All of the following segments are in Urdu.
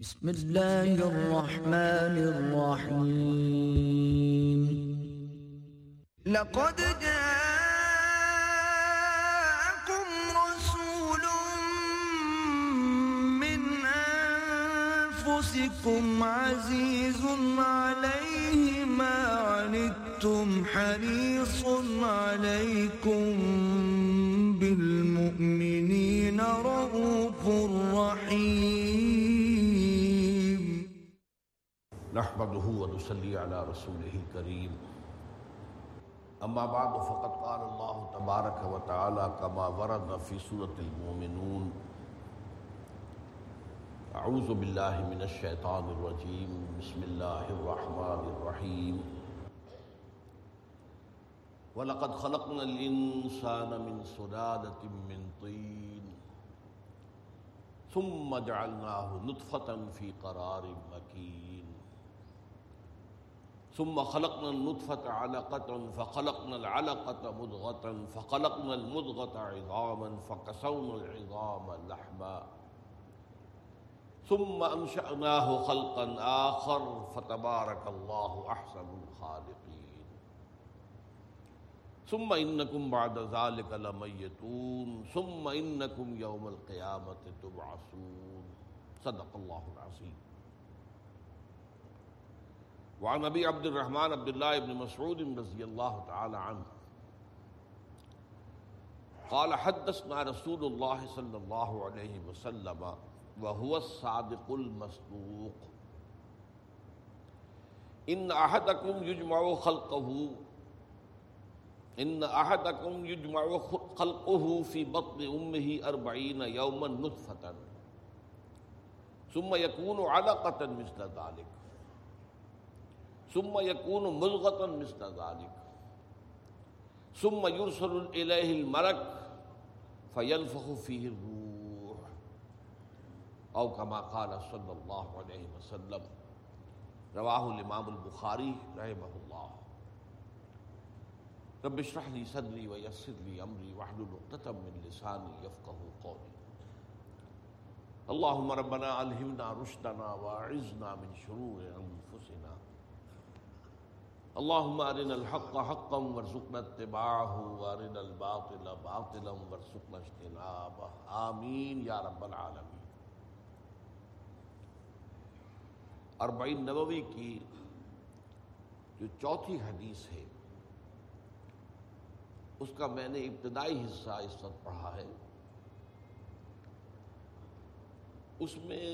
بسم الله الرحمن الرحيم. لقد جاءكم رسول من أنفسكم عزيز عليه ما عنتم حريص عليكم بالمؤمنين رؤوف رحيم. نحمده ونصلي على رسوله الكريم. أما بعد، فقد قال الله تبارك وتعالى كما ورد في سورة المؤمنون أعوذ بالله من الشيطان الرجيم. بسم الله الرحمن الرحيم. ولقد خلقنا الإنسان من سلالة من طين، ثم جعلناه نطفة في قرار مكين. ثم خلقنا النطفة علقة فخلقنا العلقة مضغة فخلقنا المضغة عظاما فكسونا العظام لحما ثم أنشأناه خلقا آخر فتبارك الله أحسن الخالقين ثم إنكم بعد ذلك لميتون ثم إنكم يوم القيامة تبعثون صدق الله العظيم وعن ابي عبد الرحمن عبد الله بن مسعود رضي الله تعالى عنه قال حدثنا رسول الله صلى الله عليه وسلم وهو الصادق المصدوق. ان احدكم يجمع خلقه ان احدكم يجمع خلقه في بطن امه أربعين يوما نطفه ثم يكون علقه مثل ذلك ثم يكون ملغة مثل ذلك. ثم يرسل إليه الملك فينفخ فيه الروح. أو كما قال صلى الله عليه وسلم، رواه الإمام البخاري رحمه الله. رب اشرح لي صدري ويسر لي أمري واحلل عقدة من لساني يفقه قولي. اللهم ربنا ألهمنا رشدنا وأعذنا من شرور أنفسنا اللهم ارنا الحق حقا وارزقنا اتباعه وارنا الباطل باطلا وارزقنا اجتنابه آمین یا رب العالمین۔ اربعین نبوی کی جو چوتھی حدیث ہے، اس کا میں نے ابتدائی حصہ اس وقت پڑھا ہے۔ اس میں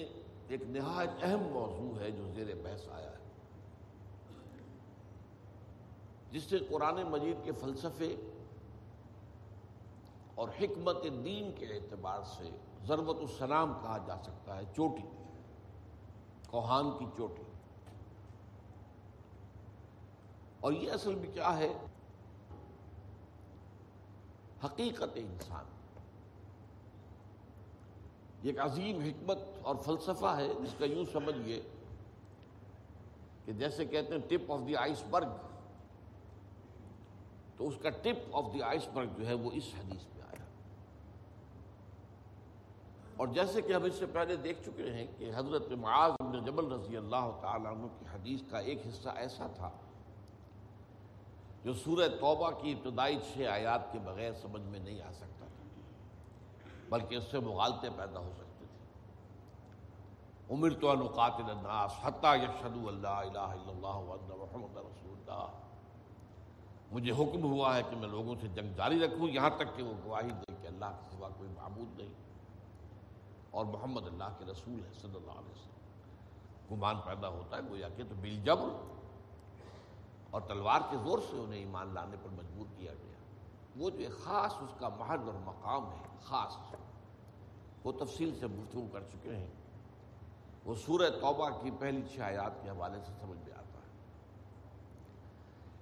ایک نہایت اہم موضوع ہے جو زیر بحث آیا ہے۔ جس سے قرآن مجید کے فلسفے اور حکمت دین کے اعتبار سے ضربت السلام کہا جا سکتا ہے، چوٹی۔ کوہان کی چوٹی۔ اور یہ اصل میں کیا ہے؟ حقیقت انسان۔ یہ ایک عظیم حکمت اور فلسفہ ہے، جس کا یوں سمجھیے کہ جیسے کہتے ہیں ٹپ آف دی آئس برگ تو اس کا ٹپ آف دی آئس برگ جو ہے وہ اس حدیث میں آیا۔ اور جیسے کہ ہم اس سے پہلے دیکھ چکے ہیں کہ حضرت معاذ بن جبل رضی اللہ تعالیٰ عنہ کی حدیث کا ایک حصہ ایسا تھا جو سورہ توبہ کی ابتدائی چھ آیات کے بغیر سمجھ میں نہیں آ سکتا تھا، بلکہ اس سے مغالطے پیدا ہو سکتے تھے۔ عمر تو القاتل الناس حتیٰ یشہد اللہ الہ الا اللہ محمد رسول اللہ۔ مجھے حکم ہوا ہے کہ میں لوگوں سے جنگ جاری رکھوں، یہاں تک کہ وہ گواہی دے کہ اللہ کے سوا کوئی معبود نہیں۔ اور محمد اللہ کے رسول ہے صلی اللہ علیہ وسلم۔ گمان پیدا ہوتا ہے، گویا کہ تو بل جبر اور تلوار کے زور سے انہیں ایمان لانے پر مجبور کیا گیا۔ وہ جو ایک خاص اس کا محل اور مقام ہے، خاص، وہ تفصیل سے گفتگو کر چکے ہیں۔ وہ سورہ توبہ کی پہلی چھ آیات کے حوالے سے سمجھ میں آتا ہے۔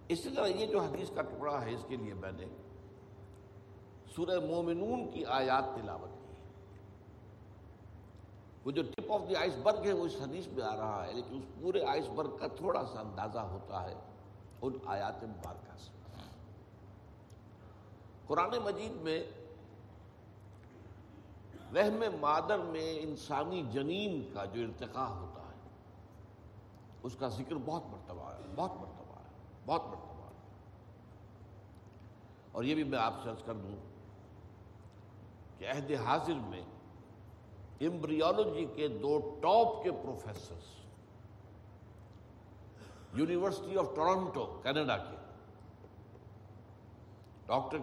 اسی طرح یہ جو حدیث کا ٹکڑا ہے، اس کے لیے میں نے سورہ مومنون کی آیات تلاوت کی وہ جو ٹپ آف دی آئس برگ ہے، وہ اس حدیث میں آ رہا ہے، لیکن اس پورے آئس برگ کا تھوڑا سا اندازہ ہوتا ہے ان آیات مبارکہ سے۔ قرآن مجید میں رحم مادر میں انسانی جنین کا جو ارتقاء ہوتا ہے، اس کا ذکر بہت مرتبہ ہے بہت مرتبہ۔ بہت مرتبہ اور یہ بھی میں آپ سے عرض کر دوں کہ عہد حاضر میں امبریولوجی کے دو ٹاپ کے professors University of Toronto, Canada کے، ڈاکٹر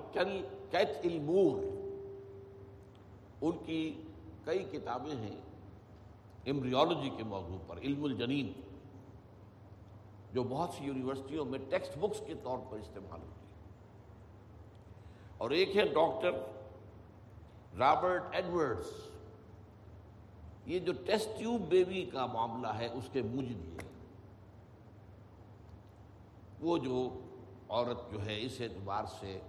کیتھ المور ان کی کئی کتابیں ہیں امبریولوجی کے موضوع پر، علم الجنین۔ جو بہت سی یونیورسٹیوں میں ٹیکسٹ بکس کے طور پر استعمال ہوتی ہے اور ایک ہے ڈاکٹر رابرٹ ایڈورڈس یہ جو ٹیسٹ ٹیوب بیبی کا معاملہ ہے، اس کے مجد یہ۔ وہ جو عورت جو ہے، اس اعتبار سے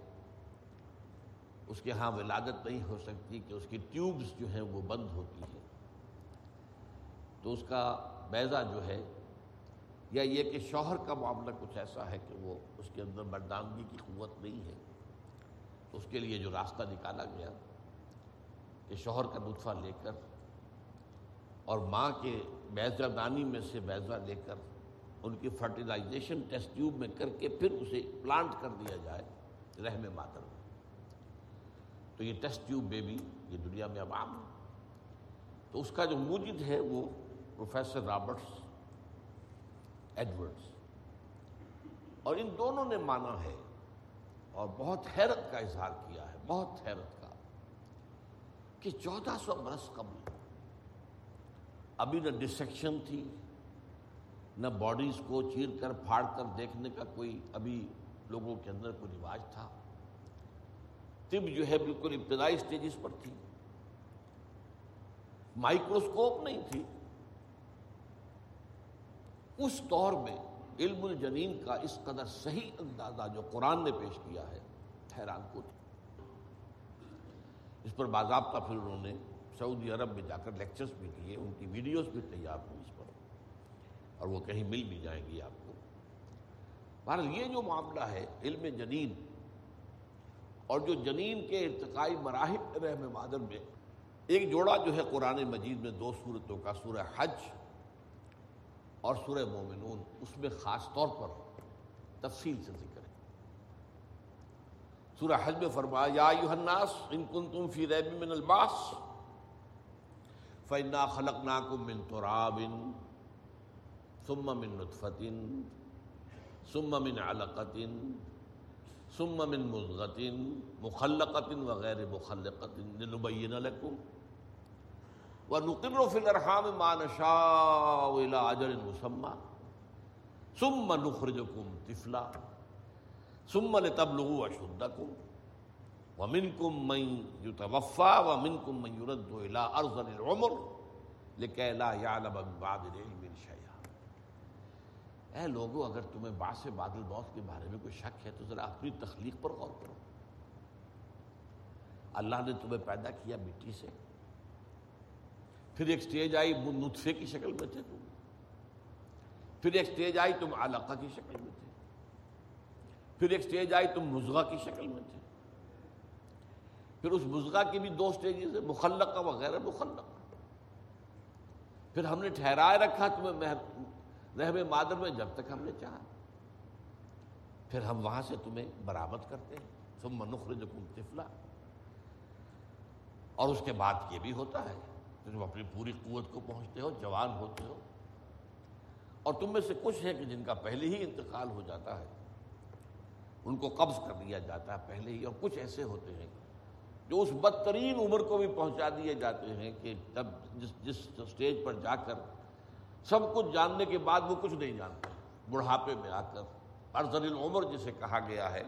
اس کے ہاں ولادت نہیں ہو سکتی کہ اس کی ٹیوبز جو ہیں وہ بند ہوتی ہیں۔ تو اس کا بیضہ جو ہے یا یہ کہ شوہر کا معاملہ کچھ ایسا ہے کہ وہ اس کے اندر مردانگی کی قوت نہیں ہے، تو اس کے لیے جو راستہ نکالا گیا کہ شوہر کا نطفہ لے کر اور ماں کے بیضہ دانی میں سے بیضہ لے کر ان کی فرٹیلائزیشن ٹیسٹ ٹیوب میں کر کے پھر اسے پلانٹ کر دیا جائے رحم ماتر میں۔ تو یہ ٹیسٹ ٹیوب بیبی یہ دنیا میں اب عام ہے۔ تو اس کا جو موجد ہے وہ پروفیسر رابرٹس ایڈورڈس اور ان دونوں نے مانا ہے اور بہت حیرت کا اظہار کیا ہے، بہت حیرت کا، کہ چودہ سو برس قبل ابھی نہ ڈسیکشن تھی، نہ باڈیز کو چیر کر، پھاڑ کر دیکھنے کا کوئی ابھی لوگوں کے اندر کوئی رواج تھا۔ طب جو ہے بالکل ابتدائی سٹیجز پر تھی۔ مائکروسکوپ نہیں تھی۔ اس دور میں علم الجنین کا اس قدر صحیح اندازہ جو قرآن نے پیش کیا ہے، حیران کو اس پر باضابطہ پھر انہوں نے سعودی عرب میں جا کر لیکچرز بھی کیے، ان کی ویڈیوز بھی تیار ہوئی اس پر۔ اور وہ کہیں مل بھی جائیں گی آپ کو۔ بہرحال یہ جو معاملہ ہے علم جنین اور جو جنین کے ارتقائی مراحل رحم مادر میں، ایک جوڑا جو ہے قرآن مجید میں دو صورتوں کا، سورہ حج اور سورہ مومنون اس میں خاص طور پر تفصیل سے ذکر ہے۔ سورہ حج میں فرمایا، یا الناس، ان کنتم فی ریب من الباس، فَإِنَّا خَلَقْنَاكُم مِّن تُرَابٍ، ثُمَّ مِن نُطْفَةٍ، ثُمَّ مِن عَلَقَةٍ، ثُمَّ مِن مُضْغَةٍ، مُخَلَّقَةٍ وَغَيْرِ مُخَلَّقَةٍ لِنُبَيِّنَ لَكُمْ وَنُقِرُّ فِي الْأَرْحَامِ مَا نَشَاءُ إِلَىٰ أَجَلٍ مُّسَمًّى. ثُمَّ نُخْرِجُكُمْ طِفْلًا. ثُمَّ لِتَبْلُغُوا أَشُدَّكُمْ وَمِنْكُمْ مَنْ يُتَوَفَّى وَمِنْكُمْ مَنْ يُرَدُّ إِلَىٰ أَرْضَ الْعُمُرِ لِكَيْ لَا يَعْلَمَ مِن بَعْدِ الْعِلْمِ شَيْئًا. اے لوگو، اگر تمہیں باس بادل موت کے بارے میں کوئی شک ہے، تو ذرا اپنی تخلیق پر غور کرو۔ اللہ نے تمہیں پیدا کیا مٹی سے پھر ایک سٹیج آئی نطفے کی شکل میں تھے تم۔ پھر ایک سٹیج آئی، تم علاقہ کی شکل میں تھے۔ پھر ایک سٹیج آئی، تم مزغہ کی شکل میں تھے۔ پھر اس مزغہ کی بھی دو سٹیجز ہیں، مخلقہ وغیرہ مخلق پھر ہم نے ٹھہرائے رکھا تمہیں رحم مادر میں جب تک ہم نے چاہا۔ پھر ہم وہاں سے تمہیں برآمد کرتے ہیں۔ ثم نخرجکم طفلا۔ اور اس کے بعد یہ بھی ہوتا ہے۔ تم اپنی پوری قوت کو پہنچتے ہو، جوان ہوتے ہو۔ اور تم میں سے کچھ ہیں کہ جن کا پہلے ہی انتقال ہو جاتا ہے۔ ان کو قبض کر لیا جاتا ہے پہلے ہی، اور کچھ ایسے ہوتے ہیں جو اس بدترین عمر کو بھی پہنچا دیے جاتے ہیں کہ جب جس جس اسٹیج پر جا کر سب کچھ جاننے کے بعد وہ کچھ نہیں جانتے۔ بڑھاپے میں آ کر ارزل العمر جسے کہا گیا ہے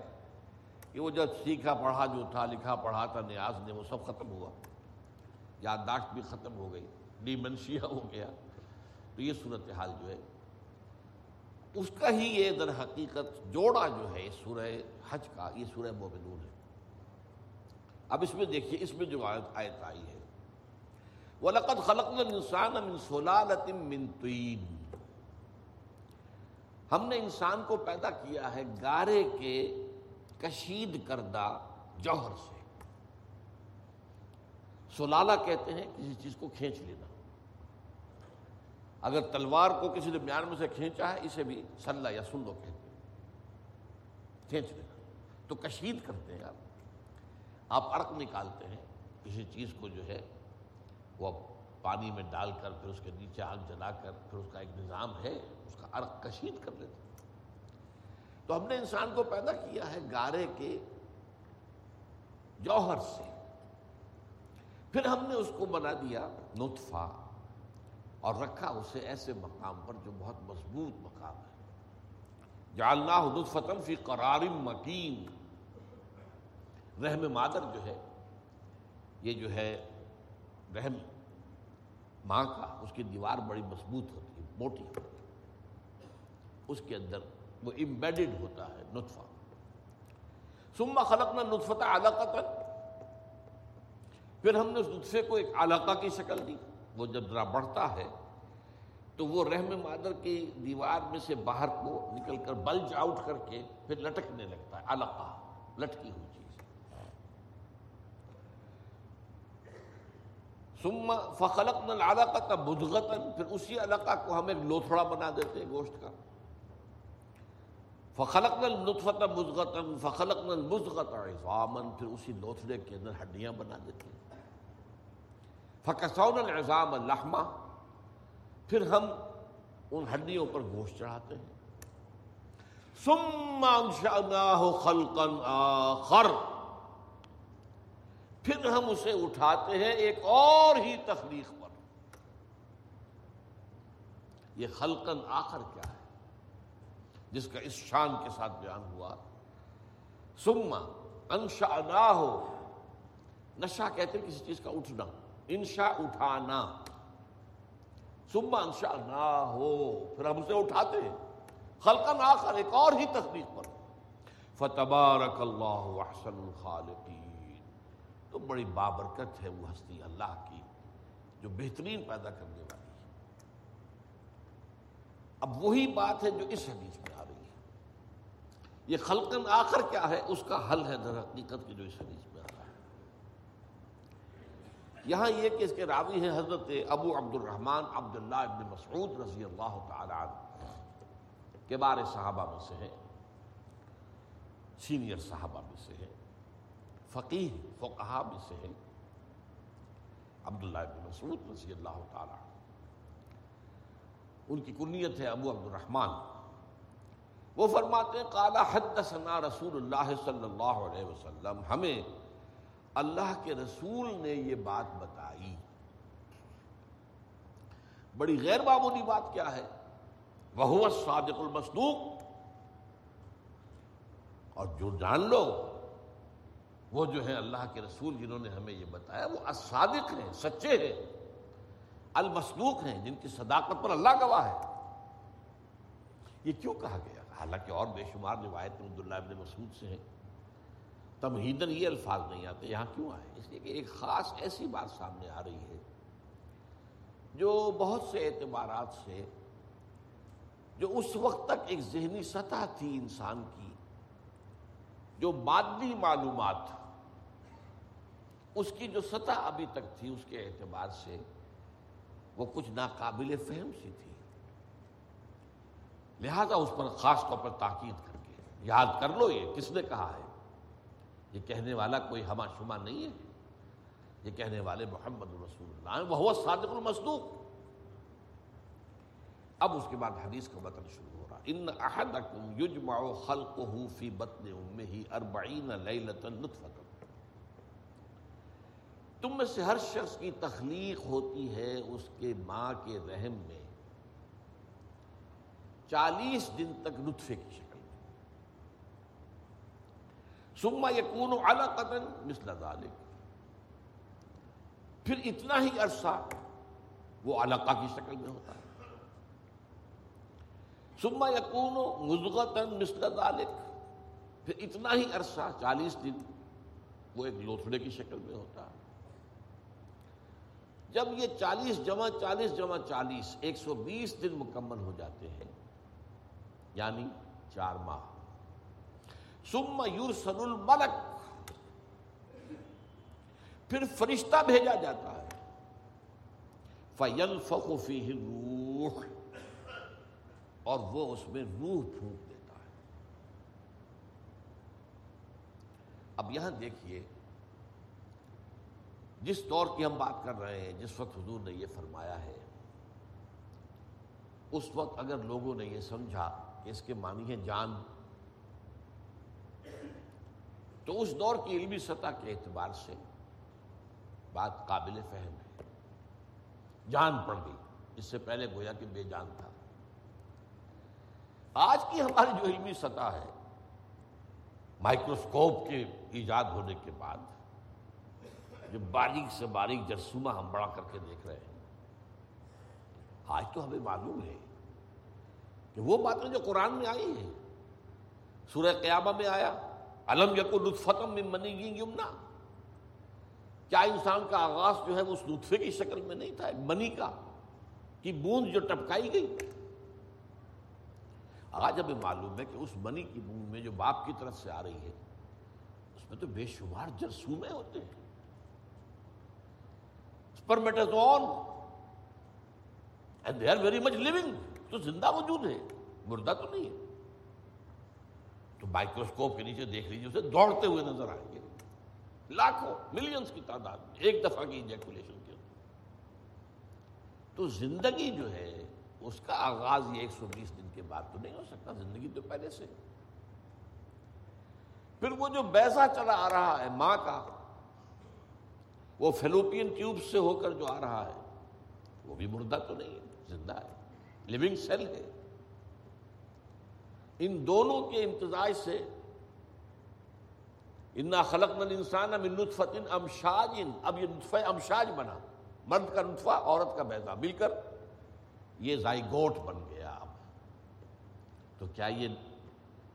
کہ وہ جب سیکھا پڑھا جو تھا، لکھا پڑھا تھا، نیاز نے وہ سب ختم ہوا۔ یادداشت بھی ختم ہو گئی، ڈیمنشیا ہو گیا۔ تو یہ صورتحال جو ہے، اس کا ہی یہ در حقیقت جوڑا جو ہے سورہ حج کا، یہ سورہ مومنون ہے۔ اب اس میں دیکھیے، اس میں جو آیت آیت آئی ہے۔ وَلَقَدْ خَلَقْنَا الْإِنسَانَ مِنْ سُلَالَةٍ مِنْ طِينٍ۔ ہم نے انسان کو پیدا کیا ہے گارے کے کشید کردہ جوہر سے۔ سلالہ کہتے ہیں کسی چیز کو کھینچ لینا۔ اگر تلوار کو کسی نے میان میں سے کھینچا ہے، اسے بھی سلح یا سلو کہتے ہیں۔ کھینچ لینا۔ تو کشید کرتے ہیں آپ۔ آپ عرق نکالتے ہیں، کسی چیز کو جو ہے، وہ پانی میں ڈال کر، پھر اس کے نیچے آگ جلا کر، پھر اس کا ایک نظام ہے، اس کا عرق کشید کر لیتے تو ہم نے انسان کو پیدا کیا ہے گارے کے جوہر سے۔ پھر ہم نے اس کو بنا دیا نطفہ اور رکھا اسے ایسے مقام پر جو بہت مضبوط مقام ہے۔ جالنا نطفتن فی قرار مکین۔ رحم مادر جو ہے، یہ جو ہے رحم ماں کا، اس کی دیوار بڑی مضبوط ہوتی ہے، موٹی ہوتی ہے۔ اس کے اندر وہ امبیڈڈ ہوتا ہے نطفہ۔ سما خلقنا نطفت علاقہ پھر ہم نے اس نطفے کو ایک علاقہ کی شکل دی۔ وہ جب ذرا بڑھتا ہے تو وہ رحم مادر کی دیوار میں سے باہر کو نکل کر بلج آؤٹ کر کے پھر لٹکنے لگتا ہے، علاقہ، لٹکی ہوئی چیز۔ سما فخلق نل علاقہ کا بدغتن پھر اسی علاقہ کو ہم ایک لوتھڑا بنا دیتے ہیں گوشت کا۔ فخلق نل نطفت مزغتن فخلق نل مزغت پھر اسی لوتھڑے کے اندر ہڈیاں بنا دیتے ہیں۔ فکسون العظام اللحمہ پھر ہم ان ہڈیوں پر گوشت چڑھاتے ہیں۔ ثم انشأناه خلقا آخر۔ پھر ہم اسے اٹھاتے ہیں ایک اور ہی تخلیق پر۔ یہ خلقن آخر کیا ہے؟ جس کا اس شان کے ساتھ بیان ہوا۔ سما انشا نہ ہو نشا کہتے کسی چیز کا اٹھنا۔ انشا اٹھانا۔ سما انشا نہ ہو۔ پھر ہم اسے اٹھاتے ہیں۔ خلقن آخر، ایک اور ہی تخلیق پر۔ فتبارک اللہ احسن الخالقین۔ تو بڑی بابرکت ہے وہ ہستی اللہ کی، جو بہترین پیدا کرنے والی ہے۔ اب وہی بات ہے جو اس حدیث میں آ رہی ہے۔ یہ خلقن آخر کیا ہے؟ اس کا حل ہے در حقیقت کی جو اس حدیث میں۔ یہاں یہ کہ اس کے راوی ہیں حضرت ابو عبد الرحمن عبداللہ ابن مسعود رضی اللہ تعالی عنہ، کے بارے صحابہ میں سے ہیں، سینئر صحابہ میں سے ہیں فقیر فقہا میں سے ہیں، عبداللہ بن مسعود رضی اللہ تعالی ان کی کنیت ہے ابو عبد الرحمن وہ فرماتے ہیں، قال حدثنا رسول اللہ صلی اللہ علیہ وسلم، ہمیں اللہ کے رسول نے یہ بات بتائی۔ بڑی غیر معمولی بات کیا ہے؟ وہ صادق المصدوق۔ اور جو جان لو، وہ جو ہے اللہ کے رسول جنہوں نے ہمیں یہ بتایا، وہ صادق ہیں، سچے ہیں۔ المسلوق ہیں، جن کی صداقت پر اللہ گواہ ہے۔ یہ کیوں کہا گیا؟ حالانکہ اور بے شمار روایت عبداللہ ابن مسعود سے ہیں۔ تمہیدن یہ الفاظ نہیں آتے، یہاں کیوں آئے؟ اس لیے کہ ایک خاص ایسی بات سامنے آ رہی ہے جو بہت سے اعتبارات سے، جو اس وقت تک ایک ذہنی سطح تھی انسان کی، جو مادی معلومات اس کی جو سطح ابھی تک تھی، اس کے اعتبار سے وہ کچھ ناقابل فہم سی تھی۔ لہذا اس پر خاص طور پر تاکید کر کے یاد کر لو یہ کس نے کہا ہے۔ یہ کہنے والا کوئی ہما شما نہیں ہے۔ یہ کہنے والے محمد رسول اللہ وہ صادق المصدوق۔ اب اس کے بعد حدیث کا مطلب شروع ہو رہا ان احدکم یجمع خلقه فی بطن امه 40 لیلۃ نطفۃ تم میں سے ہر شخص کی تخلیق ہوتی ہے اس کے ماں کے رحم میں۔ چالیس دن تک نطفے کی سما یقون علقتا مثل ذلك. پھر اتنا ہی عرصہ وہ علقہ کی شکل میں ہوتا ہے۔ سما یقون مزغتن مثل ذلك۔ پھر اتنا ہی عرصہ چالیس دن وہ ایک لوتھڑے کی شکل میں ہوتا ہے۔ جب یہ چالیس جمع چالیس جمع چالیس، ایک سو بیس دن مکمل ہو جاتے ہیں یعنی چار ماہ۔ سم یورسل الملک پھر فرشتہ بھیجا جاتا ہے۔ فیل فقوفی روح اور وہ اس میں روح پھونک دیتا ہے۔ اب یہاں دیکھیے، جس دور کی ہم بات کر رہے ہیں، جس وقت حضور نے یہ فرمایا ہے، اس وقت اگر لوگوں نے یہ سمجھا کہ اس کے معنی ہے جان تو اس دور کی علمی سطح کے اعتبار سے بات قابل فہم ہے۔ جان پڑ گئی۔ اس سے پہلے گویا کہ بے جان تھا۔ آج کی ہماری جو علمی سطح ہے مائکروسکوپ کے ایجاد ہونے کے بعد، جو باریک سے باریک جرسومہ ہم بڑا کر کے دیکھ رہے ہیں، آج تو ہمیں معلوم ہے کہ وہ باتیں جو قرآن میں آئی ہیں، سورہ قیامہ میں آیا علم یقو لطفتم میں منی یمنا۔ کیا انسان کا آغاز جو ہے وہ اس لطفے کی شکل میں نہیں تھا؟ منی کا کہ بوند جو ٹپکائی گئی۔ آج ہمیں معلوم ہے کہ اس منی کی بوند میں جو باپ کی طرف سے آ رہی ہے، اس میں تو بے شمار جرسومے ہوتے ہیں۔ And they are very much living تو زندہ موجود ہے۔ مردہ تو نہیں ہے۔ تو مائکروسکوپ کے نیچے دیکھ لیجیے اسے دوڑتے ہوئے نظر آئیں گے۔ لاکھوں ملینز کی تعداد ایک دفعہ کی انجیکولیشن کے تو زندگی جو ہے، اس کا آغاز یہ ایک سو بیس دن کے بعد تو نہیں ہو سکتا، زندگی تو پہلے سے۔ پھر وہ جو بیسا چلا آ رہا ہے، ماں کا، وہ فیلوپین ٹیوب سے ہو کر جو آ رہا ہے، وہ بھی مردہ تو نہیں ہے، زندہ ہے۔ لیونگ سیل ہے۔ ان دونوں کے امتزاج سے انا خلق نل انسان اب نطفت امشاج اب یہ نطفہ امشاج بنا۔ مرد کا نطفہ، عورت کا بیضا مل کر یہ زائگوٹ بن گیا۔ اب تو کیا یہ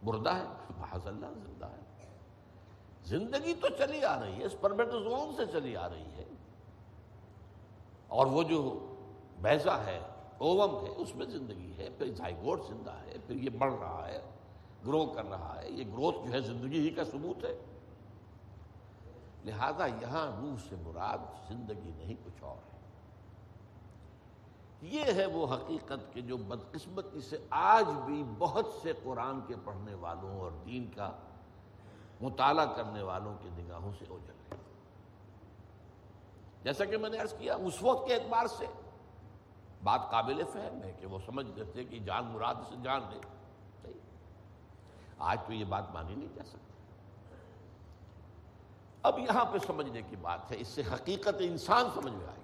مردہ ہے؟ محض اللہ زندہ ہے۔ زندگی تو چلی آ رہی ہے اسپرمیٹوزون سے چلی آ رہی ہے۔ اور وہ جو بیزا ہے اوم ہے، اس میں زندگی ہے، پھر زائگوٹ زندہ ہے، پھر یہ بڑھ رہا ہے، گرو کر رہا ہے، یہ گروتھ جو ہے زندگی ہی کا ثبوت ہے۔ لہذا یہاں روح سے مراد زندگی نہیں، کچھ اور ہے۔ یہ ہے وہ حقیقت کہ جو بدقسمتی سے آج بھی بہت سے قرآن کے پڑھنے والوں اور دین کا مطالعہ کرنے والوں کی نگاہوں سے اوجل ہے۔ جیسا کہ میں نے عرض کیا، اس وقت کے اعتبار سے بات قابل فہم ہے کہ وہ سمجھتے تھے کہ جان مراد سے جان لے آج تو یہ بات مانی نہیں جا سکتی۔ اب یہاں پہ سمجھنے کی بات ہے، اس سے حقیقت انسان سمجھ میں آئے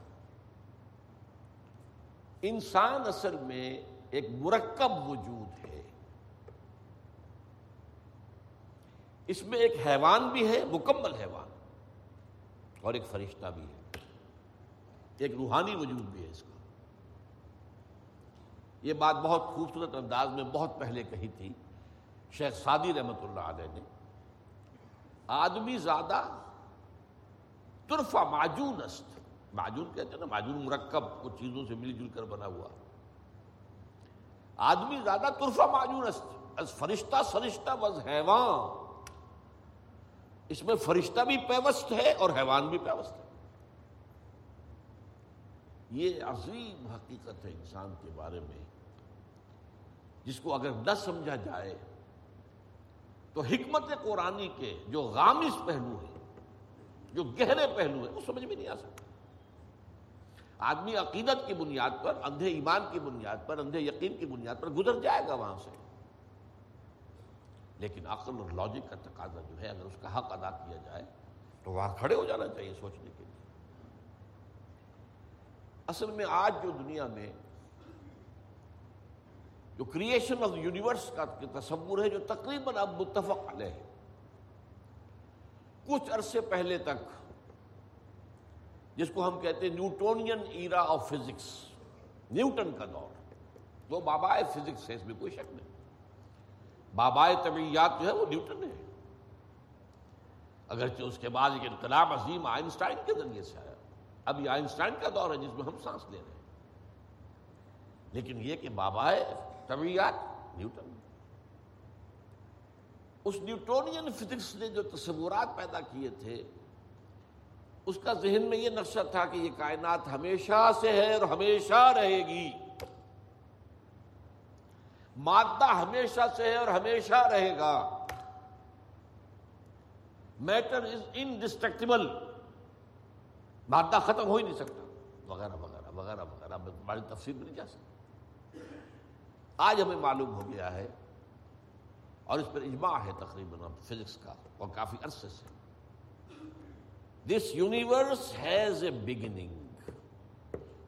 انسان اصل میں ایک مرکب وجود ہے۔ اس میں ایک حیوان بھی ہے، مکمل حیوان، اور ایک فرشتہ بھی ہے۔ ایک روحانی وجود بھی ہے اس کا۔ یہ بات بہت خوبصورت انداز میں بہت پہلے کہی تھی، شیخ سعدی رحمت اللہ علیہ نے۔ آدمی زیادہ ترفا معجون است۔ معجون کہتے ہیں نا، معجون مرکب کچھ چیزوں سے مل جل کر بنا ہوا۔ آدمی زیادہ ترفا معجون است۔ فرشتہ سرشتہ وز حیوان۔ اس میں فرشتہ بھی پیوست ہے اور حیوان بھی پیوست ہے۔ یہ عظیم حقیقت ہے انسان کے بارے میں۔ جس کو اگر نہ سمجھا جائے، تو حکمت قرآنی کے جو غامض پہلو ہیں، جو گہرے پہلو ہیں، وہ سمجھ میں نہیں آ سکتا۔ آدمی عقیدت کی بنیاد پر، اندھے ایمان کی بنیاد پر، اندھے یقین کی بنیاد پر گزر جائے گا وہاں سے۔ لیکن عقل اور لاجک کا تقاضا جو ہے، اگر اس کا حق ادا کیا جائے، تو وہاں کھڑے ہو جانا چاہیے سوچنے کے لیے۔ اصل میں آج جو دنیا میں جو کریشن آف یونیورس کا تصور ہے، جو تقریباً اب متفق علیہ ہے۔ کچھ عرصے پہلے تک، جس کو ہم کہتے ہیں Newtonian era of physics, Newton کا دور۔ وہ بابائے فزکس ہے اس میں کوئی شک نہیں۔ بابائے طبیعیات جو ہے، وہ نیوٹن ہے اگرچہ اس کے بعد ایک انقلاب عظیم آئنسٹائن کے ذریعے سے آیا۔ اب یہ آئنسٹائن کا دور ہے، جس میں ہم سانس لے رہے ہیں۔ لیکن یہ کہ بابائے طبیعیات نیوٹن۔ اس نیوٹونین فزکس نے جو تصورات پیدا کیے تھے، اس کا ذہن میں یہ نقشہ تھا کہ یہ کائنات ہمیشہ سے ہے اور ہمیشہ رہے گی۔ مادہ ہمیشہ سے ہے اور ہمیشہ رہے گا۔ Matter is انڈسٹرکٹیبل۔ مادہ ختم ہو ہی نہیں سکتا۔ وغیرہ وغیرہ وغیرہ وغیرہ، بڑی تفصیل میں نہیں جا سکتی۔ آج ہمیں معلوم ہو گیا ہے اور اس پر اجماع ہے تقریباً فزکس کا اور کافی عرصے سے۔ This universe has a beginning